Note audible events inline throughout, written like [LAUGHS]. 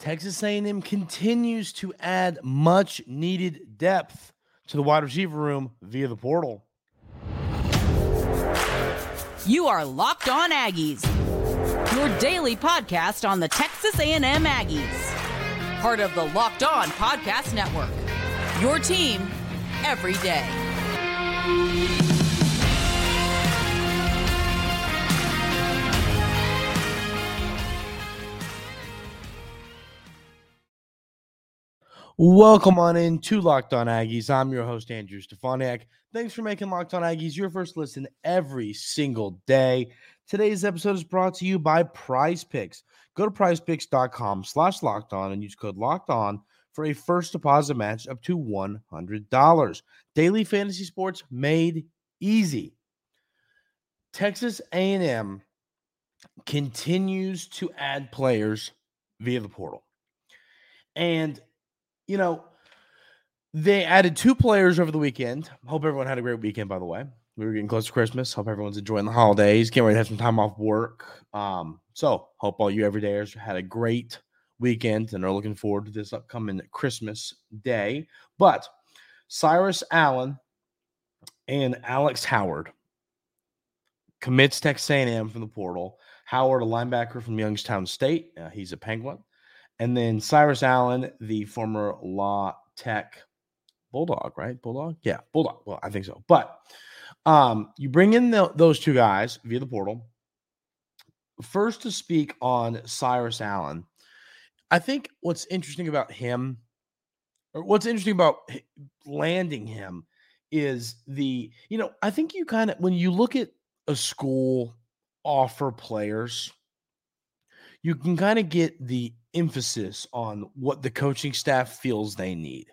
Texas A&M continues to add much needed depth to the wide receiver room via the portal. You are Locked On Aggies, your daily podcast on the Texas A&M Aggies, part of the Locked On Podcast Network. Your team every day. Welcome on in to Locked On Aggies. I'm your host, Andrew Stefaniak. Thanks for making Locked On Aggies your first listen every single day. Today's episode is brought to you by Prize Picks. Go to prizepicks.com slash locked on and use code locked on for a first deposit match up to $100. Daily fantasy sports made easy. Texas A&M continues to add players via the portal. And you know, they added two players over the weekend. Hope everyone had a great weekend, by the way. We were getting close to Christmas. Hope everyone's enjoying the holidays. Can't wait to have some time off work. Um, so hope all you everydayers had a great weekend and are looking forward to this upcoming Christmas day. But Cyrus Allen and Alex Howard commits Texas A&M from the portal. Howard, a linebacker from Youngstown State. Uh, he's a Penguin. And then Cyrus Allen, the former La Tech Bulldog, right? Bulldog? Yeah, Bulldog. Well, I think so. But um, you bring in the, those two guys via the portal. First, to speak on Cyrus Allen, I think what's interesting about him, or what's interesting about landing him, is the, you know, I think you kind of, when you look at a school offer players, you can kind of get the emphasis on what the coaching staff feels they need.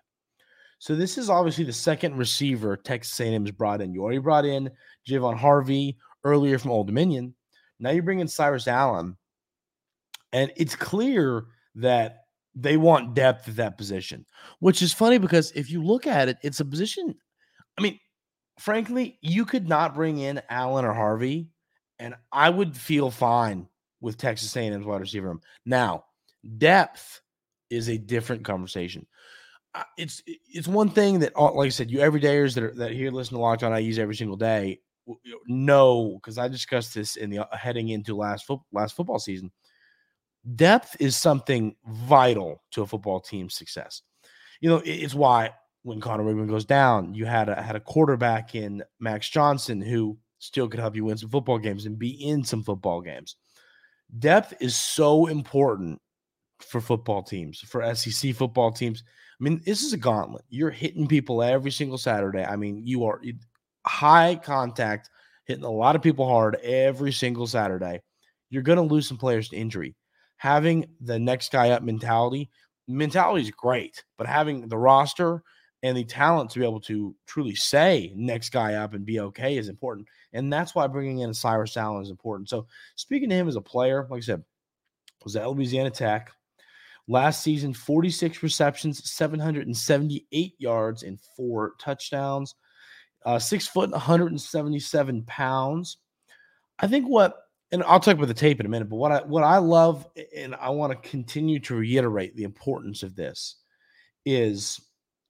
So this is obviously the second receiver Texas A&M has brought in. You already brought in Javon Harvey earlier from Old Dominion. Now you bring in Cyrus Allen, and it's clear that they want depth at that position, which is funny because if you look at it, it's a position. I mean, frankly, you could not bring in Allen or Harvey, and I would feel fine with Texas A&M's wide receiver room. Now, Depth is a different conversation. It's it's one thing that, uh, like I said, you everydayers that are that here listen to Locked On Aggies every single day know because I discussed this in the uh, heading into last fo- last football season. Depth is something vital to a football team's success. You know, it's why when Conner Weigman goes down, you had a had a quarterback in Max Johnson who still could help you win some football games and be in some football games. Depth is so important for football teams, for SEC football teams. I mean, this is a gauntlet. You're hitting people every single Saturday. I mean, you are high contact, hitting a lot of people hard every single Saturday. You're going to lose some players to injury. Having the next guy up mentality, mentality is great, but having the roster and the talent to be able to truly say next guy up and be okay is important. And that's why bringing in Cyrus Allen is important. So, speaking to him as a player, like I said, was at Louisiana Tech, Last season, 46 receptions, 778 yards, and four touchdowns. Uh, six foot, 177 pounds. I think what, and I'll talk about the tape in a minute, but what I what I love, and I want to continue to reiterate the importance of this, is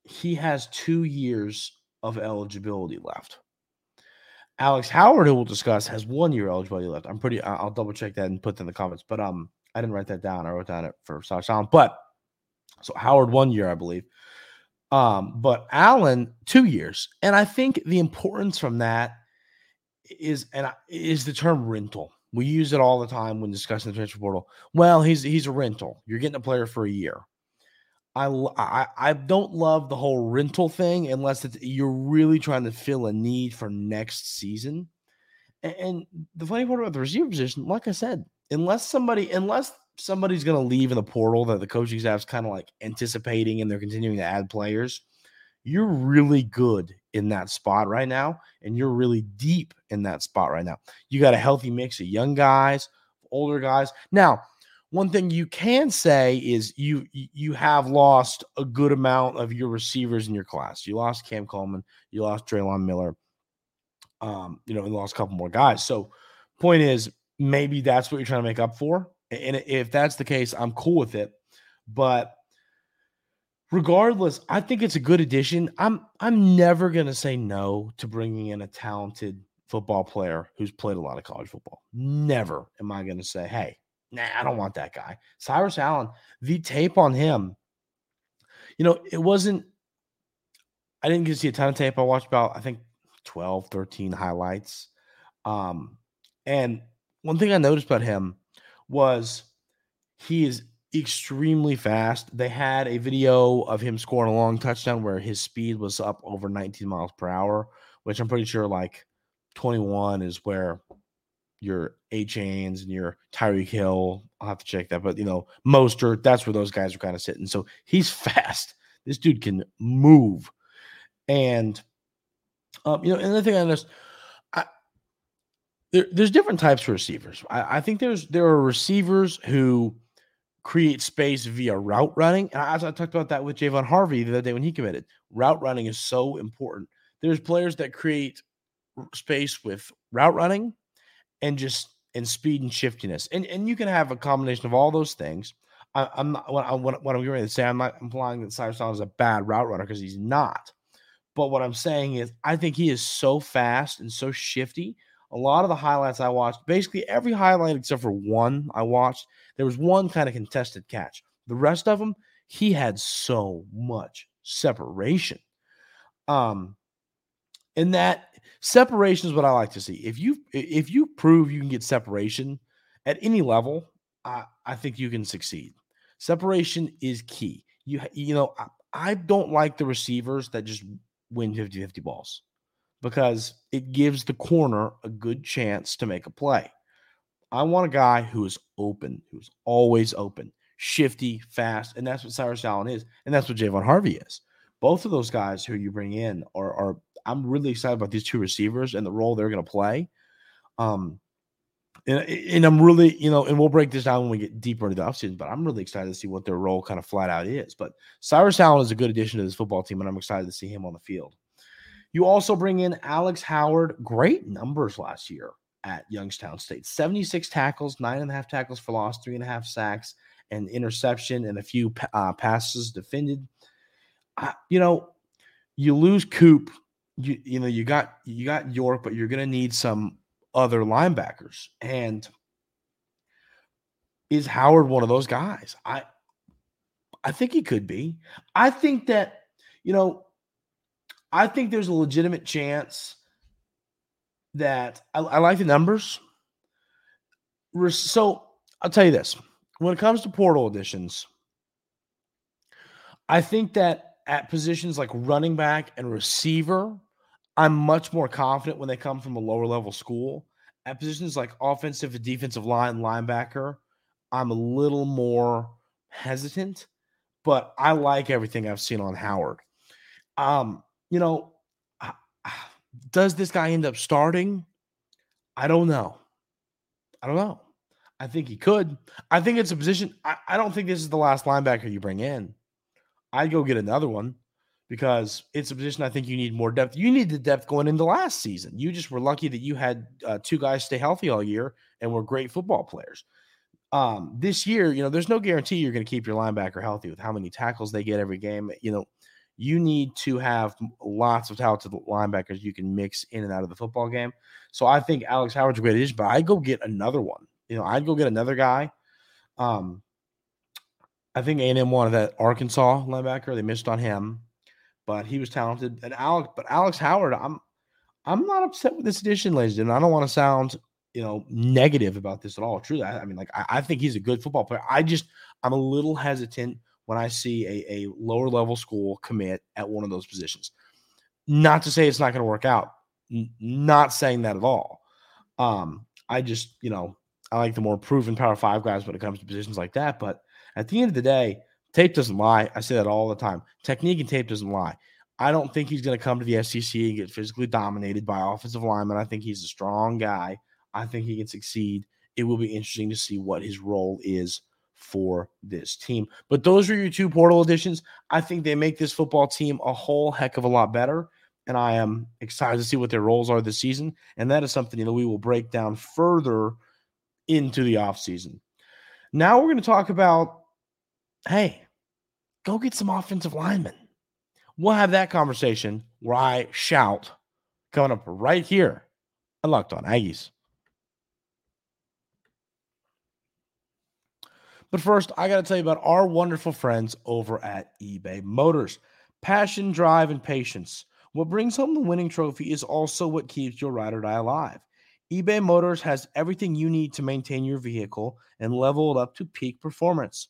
he has two years of eligibility left. Alex Howard, who we'll discuss, has one year eligibility left. I'm pretty. I'll double check that and put that in the comments. But um, I didn't write that down. I wrote down it for South Allen. But so Howard one year, I believe. Um, but Allen two years, and I think the importance from that is and is the term rental. We use it all the time when discussing the transfer portal. Well, he's he's a rental. You're getting a player for a year. I, I, don't love the whole rental thing unless you're really trying to fill a need for next season. And, and the funny part about the receiver position, like I said, unless somebody unless somebody's going to leave in the portal that the coaching staff's kind of like anticipating and they're continuing to add players, you're really good in that spot right now and you're really deep in that spot right now. You got a healthy mix of young guys, older guys. Now, one thing you can say is you you have lost a good amount of your receivers in your class. You lost Cam Coleman, you lost Drelon Miller, um, you know, and lost a couple more guys. So, point is, maybe that's what you're trying to make up for. And if that's the case, I'm cool with it. But regardless, I think it's a good addition. I'm I'm never to say no to bringing in a talented football player who's played a lot of college football. Never am I to say, "Hey, nah, I don't want that guy." Cyrus Allen, the tape on him, you know, it wasn't I didn't get to see a ton of tape. I watched about I think 12, 13 highlights. Um and one thing I noticed about him was he is extremely fast. They had a video of him scoring a long touchdown where his speed was up over 19 miles per hour, which I'm pretty sure like 21 is where your Achanes and your Tyreek Hill. I'll have to check that, but you know, Mostert, that's where those guys are kind of sitting. So he's [LAUGHS] fast. This dude can move. And um, you know, another thing I noticed, I, there, there's different types of receivers. I, I think there's there are receivers who create space via route running. And as I talked about that with Javon Harvey the other day when he committed. Route running is so important. There's players that create space with route running and just and speed and shiftiness. And and you can have a combination of all those things. I, am not what, I, what, what I'm going to say. I'm not implying that Cyrus is a bad route runner because he's not. But what I'm saying is, I think he is so fast and so shifty a lot of the highlights I watched, basically every highlight except for one I watched, there was one kind of contested catch. The rest of them, he had so much separation. Um, and that separation is what I like to see. If you if you prove you can get separation at any level, I, I think you can succeed. Separation is key. You you know, I, I don't like the receivers that just win 50-50 balls because it gives the corner a good chance to make a play. I want a guy who is open, who's always open, shifty, fast, and that's what Cyrus Allen is, and that's what Javon Harvey is. Both of those guys who you bring in are, are I'm really excited about these two receivers and the role they're going to play. Um, and, and I'm really, you know, and we'll break this down when we get deeper into the offseason, but I'm really excited to see what their role kind of flat out is. But Cyrus Allen is a good addition to this football team, and I'm excited to see him on the field. You also bring in Alex Howard. Great numbers last year at Youngstown State 76 tackles, nine and a half tackles for loss, three and a half sacks, and interception, and a few uh, passes defended. Uh, you know, you lose Coop. You, you know, you got you got York, but you're going to need some other linebackers. And is Howard one of those guys? I I think he could be. I think that, you know, I think there's a legitimate chance that I, I like the numbers. So I'll tell you this when it comes to portal additions, I think that at positions like running back and receiver, I'm much more confident when they come from a lower level school. At positions like offensive and defensive line, linebacker, I'm a little more hesitant, but I like everything I've seen on Howard. Um, you know, does this guy end up starting? I don't know. I don't know. I think he could. I think it's a position. I, I don't think this is the last linebacker you bring in. I'd go get another one because it's a position I think you need more depth. You need the depth going into last season. You just were lucky that you had uh, two guys stay healthy all year and were great football players. Um, this year, you know, there's no guarantee you're going to keep your linebacker healthy with how many tackles they get every game. You know, you need to have lots of talented linebackers you can mix in and out of the football game. So I think Alex Howard's a great addition, but I'd go get another one. You know, I'd go get another guy. Um, I think A&M wanted that Arkansas linebacker. They missed on him, but he was talented. And Alex, but Alex Howard, I'm I'm not upset with this addition, ladies and I don't want to sound you know negative about this at all. Truly, I, I mean, like I, I think he's a good football player. I just I'm a little hesitant when I see a, a lower level school commit at one of those positions. Not to say it's not going to work out. N- not saying that at all. Um, I just, you know, I like the more proven Power Five guys when it comes to positions like that. But at the end of the day, tape doesn't lie. I say that all the time. Technique and tape doesn't lie. I don't think he's going to come to the SEC and get physically dominated by offensive linemen. I think he's a strong guy. I think he can succeed. It will be interesting to see what his role is for this team. But those are your two portal additions. I think they make this football team a whole heck of a lot better. And I am excited to see what their roles are this season. And that is something that we will break down further into the offseason. Now we're going to talk about hey, go get some offensive linemen. We'll have that conversation where I shout coming up right here on Locked On Aggies. But first, I got to tell you about our wonderful friends over at eBay Motors. Passion, drive, and patience. What brings home the winning trophy is also what keeps your ride or die alive. eBay Motors has everything you need to maintain your vehicle and level it up to peak performance.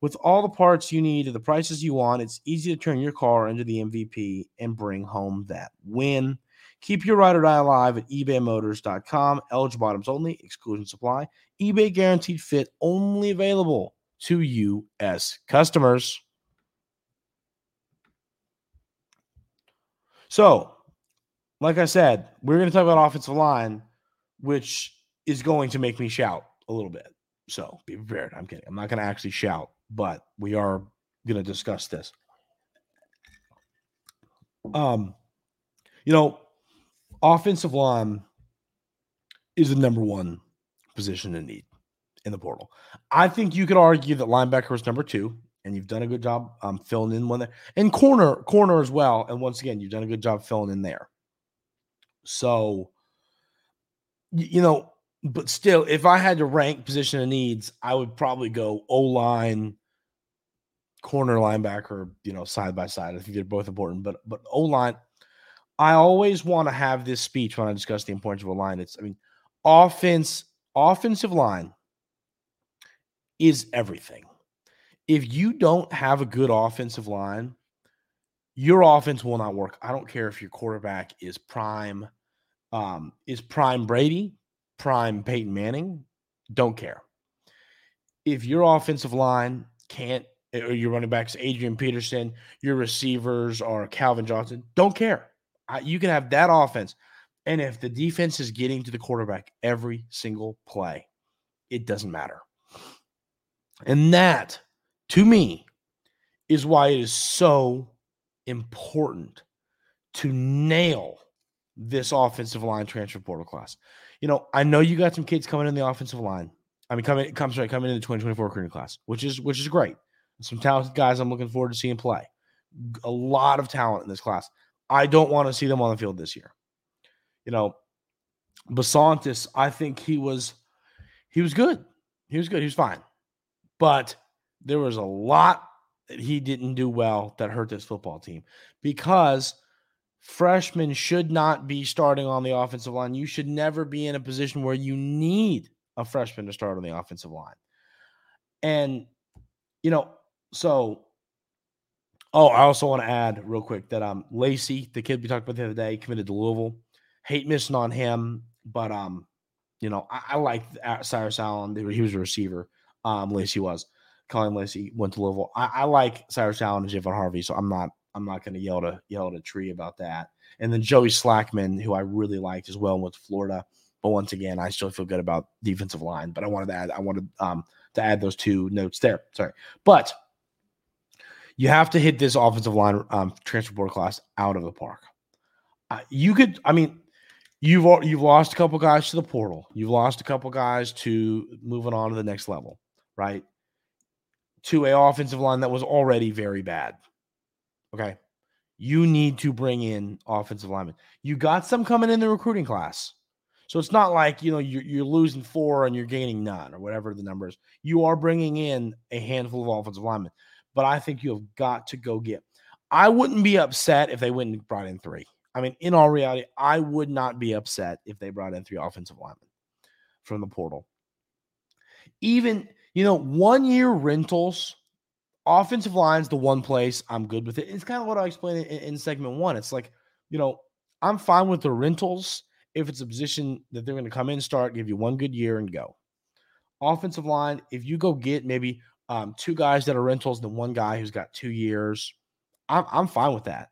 With all the parts you need at the prices you want, it's easy to turn your car into the MVP and bring home that win. Keep your ride or die alive at ebaymotors.com. Eligible items only, exclusion supply. eBay guaranteed fit only available to U.S. customers. So, like I said, we're going to talk about offensive line, which is going to make me shout a little bit. So be prepared. I'm kidding. I'm not going to actually shout, but we are going to discuss this. Um, you know, offensive line is the number one position in need in the portal. I think you could argue that linebacker is number two, and you've done a good job um, filling in one there, and corner, corner as well. And once again, you've done a good job filling in there. So, you know, but still, if I had to rank position of needs, I would probably go O line, corner, linebacker. You know, side by side. I think they're both important, but but O line. I always want to have this speech when I discuss the importance of a line. It's, I mean, offense, offensive line is everything. If you don't have a good offensive line, your offense will not work. I don't care if your quarterback is prime, um, is prime Brady, prime Peyton Manning, don't care. If your offensive line can't, eh, or your running backs, Adrian Peterson, your receivers are Calvin Johnson, don't care. You can have that offense. And if the defense is getting to the quarterback every single play, it doesn't matter. And that, to me, is why it is so important to nail this offensive line transfer portal class you know, I know you got some kids coming in the offensive line. I mean, coming comes right coming in the 2024 recruiting class, which is which is great. Some talented guys I'm looking forward to seeing play. A lot of talent in this class. I don't want to see them on the field this year. You know, Bisontis, I think he was he was good. He was good. He was fine. But there was a lot that he didn't do well that hurt this football team because – freshmen should not be starting on the offensive line. You should never be in a position where you need a freshman to start on the offensive line. And, you know, so, oh, I also want to add real quick that um Lacy, the kid we talked about the other day, committed to Louisville. Hate missing on him, but um, you know, I, I like Cyrus Allen. He was a receiver. Um, Lacy was. Caullin Lacy went to Louisville. I, I like Cyrus Allen and Javon Harvey, so I'm not I'm not going to yell to yell at a tree about that. And then Joey Slackman, who I really liked as well, to Florida. But once again, I still feel good about defensive line. But I wanted to add, I wanted um, to add those two notes there. Sorry, but you have to hit this offensive line um, transfer portal class out of the park. Uh, you could, I mean, you've you've lost a couple guys to the portal. You've lost a couple guys to moving on to the next level, right? To a offensive line that was already very bad. Okay. You need to bring in offensive linemen. You got some coming in the recruiting class. So it's not like, you know, you're, you're losing four and you're gaining none or whatever the number is. You are bringing in a handful of offensive linemen. But I think you have got to go get. I wouldn't be upset if they went and brought in three. I mean, in all reality, I would not be upset if they brought in three offensive linemen from the portal. Even, you know, one year rentals offensive line's the one place I'm good with it. It's kind of what I explained in, in, segment one. It's like, you know, I'm fine with the rentals if it's a position that they're going to come in, start, give you one good year and go. Offensive line, if you go get maybe um, two guys that are rentals, then one guy who's got two years, I'm, I'm fine with that.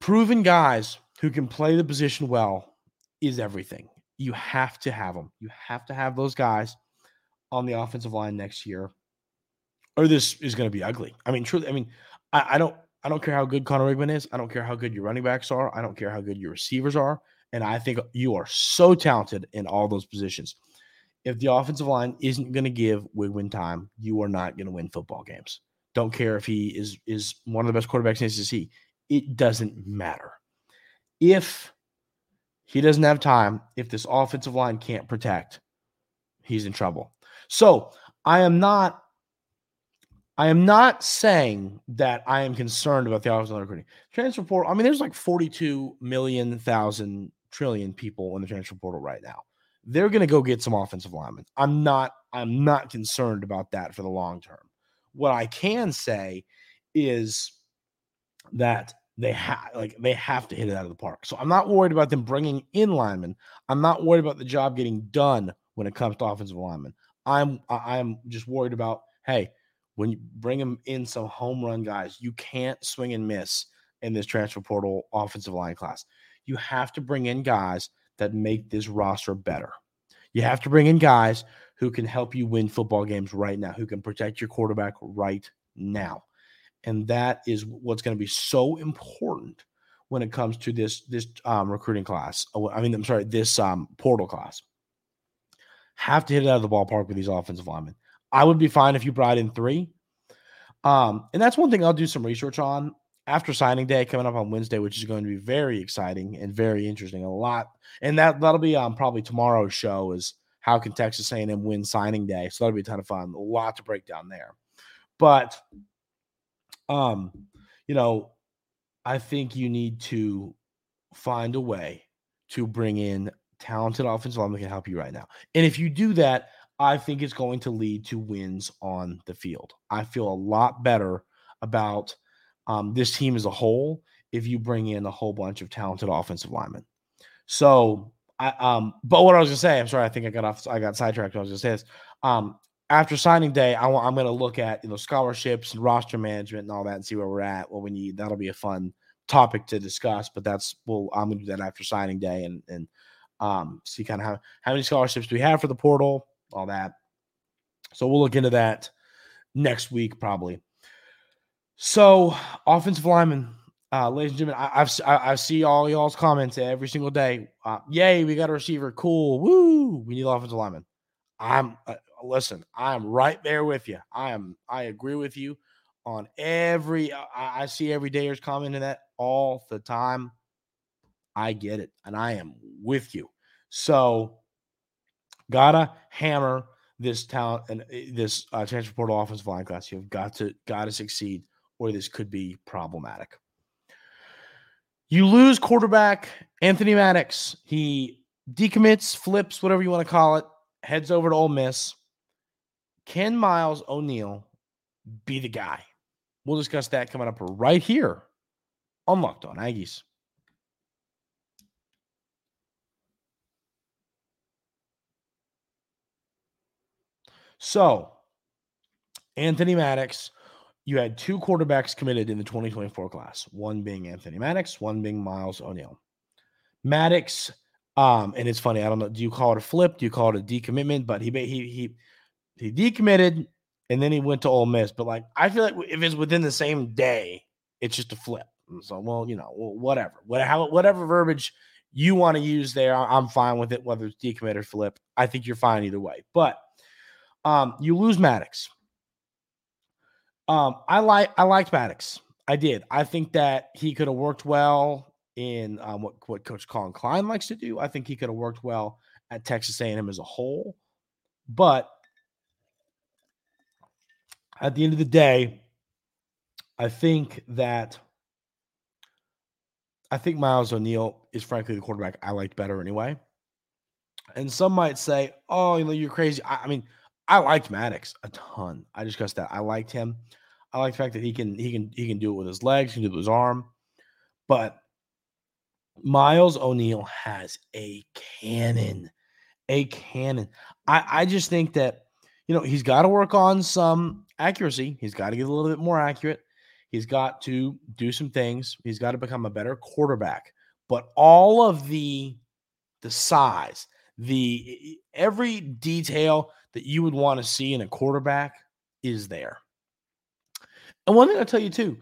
proven guys who can play the position well is everything. You have to have them. You have to have those guys on the offensive line next year, or this is going to be ugly. I mean, truly, I mean, I, I don't, I don't care how good Conner Weigman is. I don't care how good your running backs are. I don't care how good your receivers are. And I think you are so talented in all those positions. If the offensive line isn't going to give Weigman time, you are not going to win football games. Don't care if he is is one of the best quarterbacks in SEC. It doesn't matter. If he doesn't have time, if this offensive line can't protect, he's in trouble. So I am not I am not saying that I am concerned about the offensive recruiting. Transfer portal, I mean, there's like 42 million thousand trillion people in the transfer portal right now. They're gonna go get some offensive linemen. I'm not, I'm not concerned about that for the long term. What I can say is that they have like they have to hit it out of the park. So I'm not worried about them bringing in linemen. I'm not worried about the job getting done when it comes to offensive linemen. I'm I'm just worried about hey, when you bring them in some home run guys, you can't swing and miss in this transfer portal offensive line class. You have to bring in guys that make this roster better. You have to bring in guys who can help you win football games right now, who can protect your quarterback right now. And that is what's going to be so important when it comes to this this um, recruiting class. Oh, I mean, I'm sorry, this um, portal class. Have to hit it out of the ballpark with these offensive linemen. I would be fine if you brought in three. Um, and that's one thing I'll do some research on after signing day coming up on Wednesday, which is going to be very exciting and very interesting. A lot, and that that'll be um probably tomorrow's show is how can Texas A&M win signing day. So that'll be a ton of fun. A lot to break down there, but um, you know, I think you need to find a way to bring in talented offensive linemen that can help you right now. And if you do that, I think it's going to lead to wins on the field. I feel a lot better about um, this team as a whole if you bring in a whole bunch of talented offensive linemen. So, I um, but what I was gonna say, I'm sorry, I think I got off, I got sidetracked. I was gonna say this. Um, after signing day, I want I'm gonna look at you know scholarships and roster management and all that and see where we're at, what we need. That'll be a fun topic to discuss. But that's well, I'm gonna do that after signing day and and um, see kind of how how many scholarships do we have for the portal all that. So we'll look into that next week probably. So offensive lineman, uh, ladies and gentlemen, I, I've I, I, see all y'all's comments every single day. Uh, yay, we got a receiver, cool, woo! We need offensive lineman. I'm uh, listen, I am right there with you. I am I agree with you on every. I, I see every dayers commenting that all the time. I get it, and I am with you. So Gotta hammer this talent and eh, this uh, transfer portal offensive line class. You've got to got to succeed, or this could be problematic. You lose quarterback Anthony Maddox. He decommits, flips, whatever you want to call it, heads over to Ole Miss. Can Miles O'Neill be the guy? We'll discuss that coming up right here on Locked On Aggies. So, Anthony Maddox, you had two quarterbacks committed in the 2024 class, one being Anthony Maddox, one being Miles O'Neill. Maddox, um, and it's funny, I don't know, do you call it a flip? Do you call it a decommitment? But he he he he decommitted and then he went to Ole Miss. But like, I feel like if it's within the same day, it's just a flip. So, well, you know, whatever, whatever, whatever verbiage you want to use there, I'm fine with it, whether it's decommit or flip. I think you're fine either way. But um, you lose Maddox. Um, I like I liked Maddox. I did. I think that he could have worked well in um, what what Coach Collin Klein likes to do. I think he could have worked well at Texas A&M as a whole. But at the end of the day, I think that I think Miles O'Neill is frankly the quarterback I liked better anyway. And some might say, "Oh, you know, you're crazy." I, I mean, I liked Maddox a ton. I discussed that. I liked him. I like the fact that he can he can he can do it with his legs, he can do it with his arm. But Miles O'Neill has a cannon, a cannon. I I just think that you know he's got to work on some accuracy. He's got to get a little bit more accurate. He's got to do some things. He's got to become a better quarterback. But all of the the size, the every detail that you would want to see in a quarterback is there. And one thing I'll tell you too,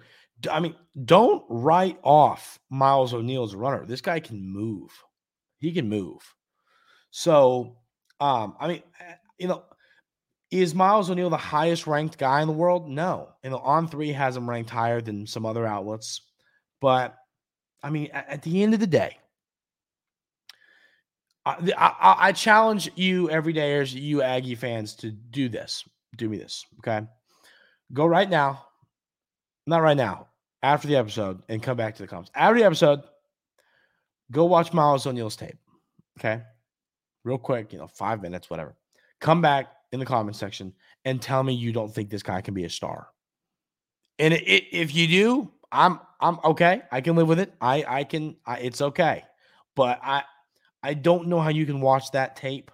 I mean, don't write off Miles O'Neill as a runner. This guy can move. He can move. So, um, I mean, eh, you know, is Miles O'Neill the highest ranked guy in the world? No. You know, On3 has him ranked higher than some other outlets. But I mean, at, at the end of the day, I, I, I challenge you every day, as you Aggie fans, to do this. Do me this, okay? Go right now, not right now, after the episode, and come back to the comments. After the episode, go watch Miles O'Neill's tape, okay? Real quick, you know, five minutes, whatever. Come back in the comment section and tell me you don't think this guy can be a star. And it, it, if you do, I'm I'm okay. I can live with it. I I can. I, it's okay. But I I don't know how you can watch that tape.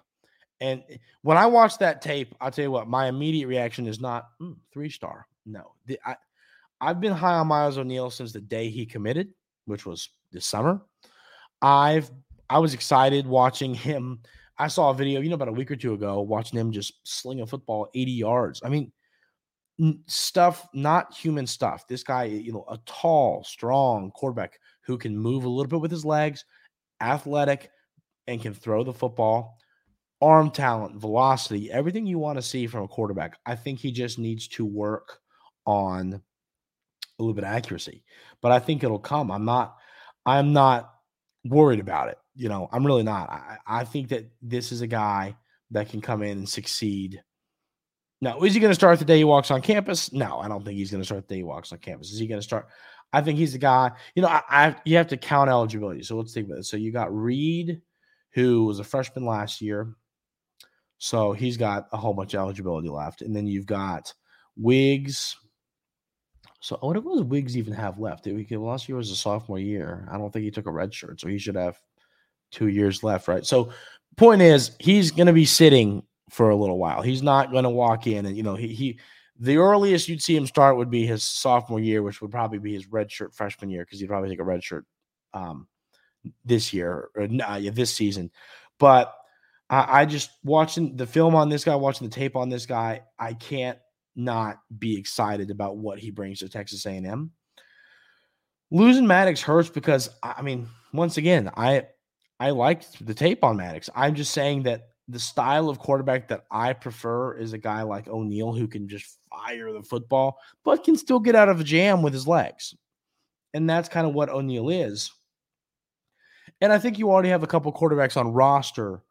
And when I watch that tape, I'll tell you what, my immediate reaction is not mm, three star. No, the, I, I've been high on Miles O'Neill since the day he committed, which was this summer. I've I was excited watching him. I saw a video, you know, about a week or two ago, watching him just sling a football 80 yards. I mean, stuff, not human stuff. This guy, you know, a tall, strong quarterback who can move a little bit with his legs, athletic, and can throw the football, arm talent, velocity, everything you want to see from a quarterback. I think he just needs to work on a little bit of accuracy. But I think it'll come. I'm not I'm not worried about it. You know, I'm really not. I, I think that this is a guy that can come in and succeed. Now, is he going to start the day he walks on campus? No, I don't think he's going to start the day he walks on campus. Is he going to start? I think he's the guy. You know, I, I you have to count eligibility. So let's think about it. So you got Reed, who was a freshman last year. So he's got a whole bunch of eligibility left. And then you've got Wiggs. So what was Wiggs even have left? Last year was a sophomore year. I don't think he took a red shirt, so he should have two years left, right? So point is he's gonna be sitting for a little while. He's not gonna walk in and you know, he he the earliest you'd see him start would be his sophomore year, which would probably be his red shirt freshman year, because he'd probably take a red shirt um, this year or uh, this season. But I, I just watching the film on this guy, watching the tape on this guy, I can't not be excited about what he brings to Texas A&M. Losing Maddox hurts because I mean, once again, I I liked the tape on Maddox. I'm just saying that the style of quarterback that I prefer is a guy like O'Neill who can just fire the football, but can still get out of a jam with his legs. And that's kind of what O'Neill is. And I think you already have a couple quarterbacks on roster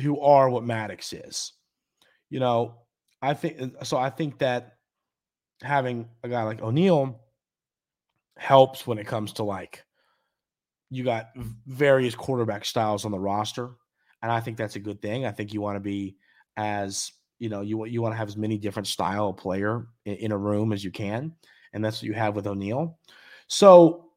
who are what Maddox is. You know, I think so. I think that having a guy like O'Neill helps when it comes to like you got various quarterback styles on the roster, and I think that's a good thing. I think you want to be as you know you you want to have as many different style of player in, in a room as you can, and that's what you have with O'Neill. So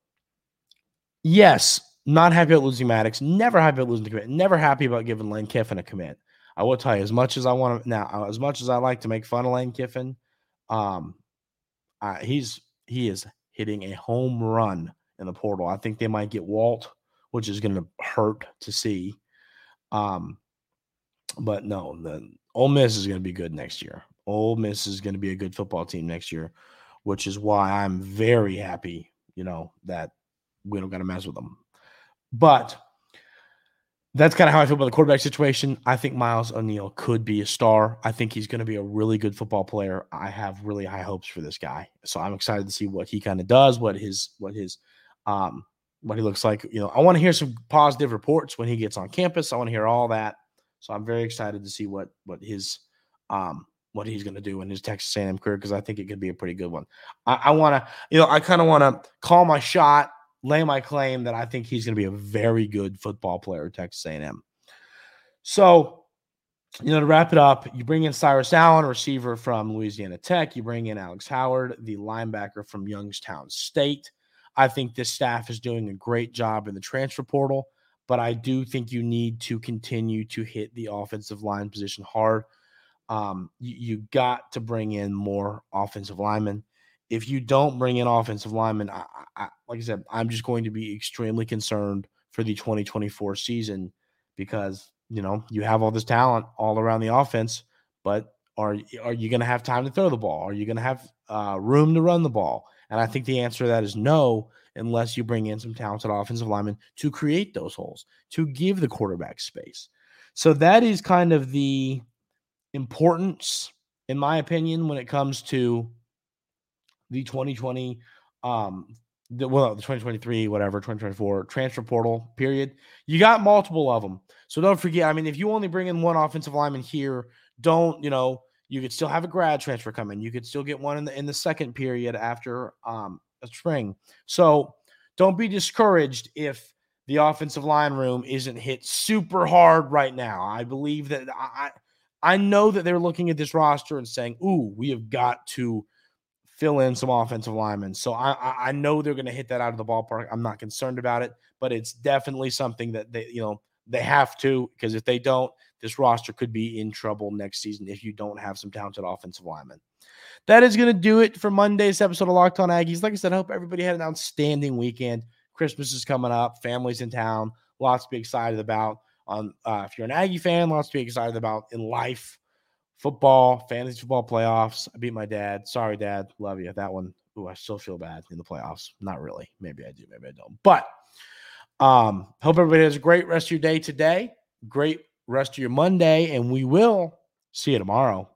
yes, not happy about losing Maddox. Never happy about losing the commit. Never happy about giving Lane Kiffin a commit. I will tell you, as much as I want to now, uh, as much as I like to make fun of Lane Kiffin, um, he's he is hitting a home run in the portal. I think they might get Walt, which is going to hurt to see. Um, but no, the Ole Miss is going to be good next year. Ole Miss is going to be a good football team next year, which is why I'm very happy, you know, that we don't got to mess with them. But that's kind of how I feel about the quarterback situation. I think Miles O'Neill could be a star. I think he's going to be a really good football player. I have really high hopes for this guy. So I'm excited to see what he kind of does, what his what his um what he looks like. You know, I want to hear some positive reports when he gets on campus. I want to hear all that. So I'm very excited to see what what his um what he's going to do in his Texas A&M career because I think it could be a pretty good one. I, I want to, you know, I kind of want to call my shot lay my claim that I think he's going to be a very good football player at Texas A&M. So, you know, to wrap it up, you bring in Cyrus Allen, receiver from Louisiana Tech. You bring in Alex Howard, the linebacker from Youngstown State. I think this staff is doing a great job in the transfer portal, but I do think you need to continue to hit the offensive line position hard. Um, you, you got to bring in more offensive linemen if you don't bring in offensive linemen, I, I, like I said, I'm just going to be extremely concerned for the 2024 season because you know you have all this talent all around the offense, but are are you going to have time to throw the ball? Are you going to have uh, room to run the ball? And I think the answer to that is no, unless you bring in some talented offensive linemen to create those holes, to give the quarterback space. So that is kind of the importance, in my opinion, when it comes to the 2020, um, the, well, the 2023, whatever, 2024 transfer portal period. You got multiple of them. So don't forget, I mean, if you only bring in one offensive lineman here, don't, you know, you could still have a grad transfer come in. You could still get one in the in the second period after um a spring. So don't be discouraged if the offensive line room isn't hit super hard right now. I believe that I I know that they're looking at this roster and saying, "Ooh, we have got to fill in some offensive linemen." So I I know they're going to hit that out of the ballpark. I'm not concerned about it, but it's definitely something that they you know they have to because if they don't, this roster could be in trouble next season if you don't have some talented offensive linemen. That is going to do it for Monday's episode of Locked On Aggies. Like I said, I hope everybody had an outstanding weekend. Christmas is coming up, families in town, lots to be excited about. On uh, if you're an Aggie fan, lots to be excited about in life, football, fantasy football playoffs. I beat my dad. Sorry, dad. Love you. That one. Ooh, I still feel bad in the playoffs. Not really. Maybe I do. Maybe I don't. But um, hope everybody has a great rest of your day today. Great rest of your Monday, and we will see you tomorrow.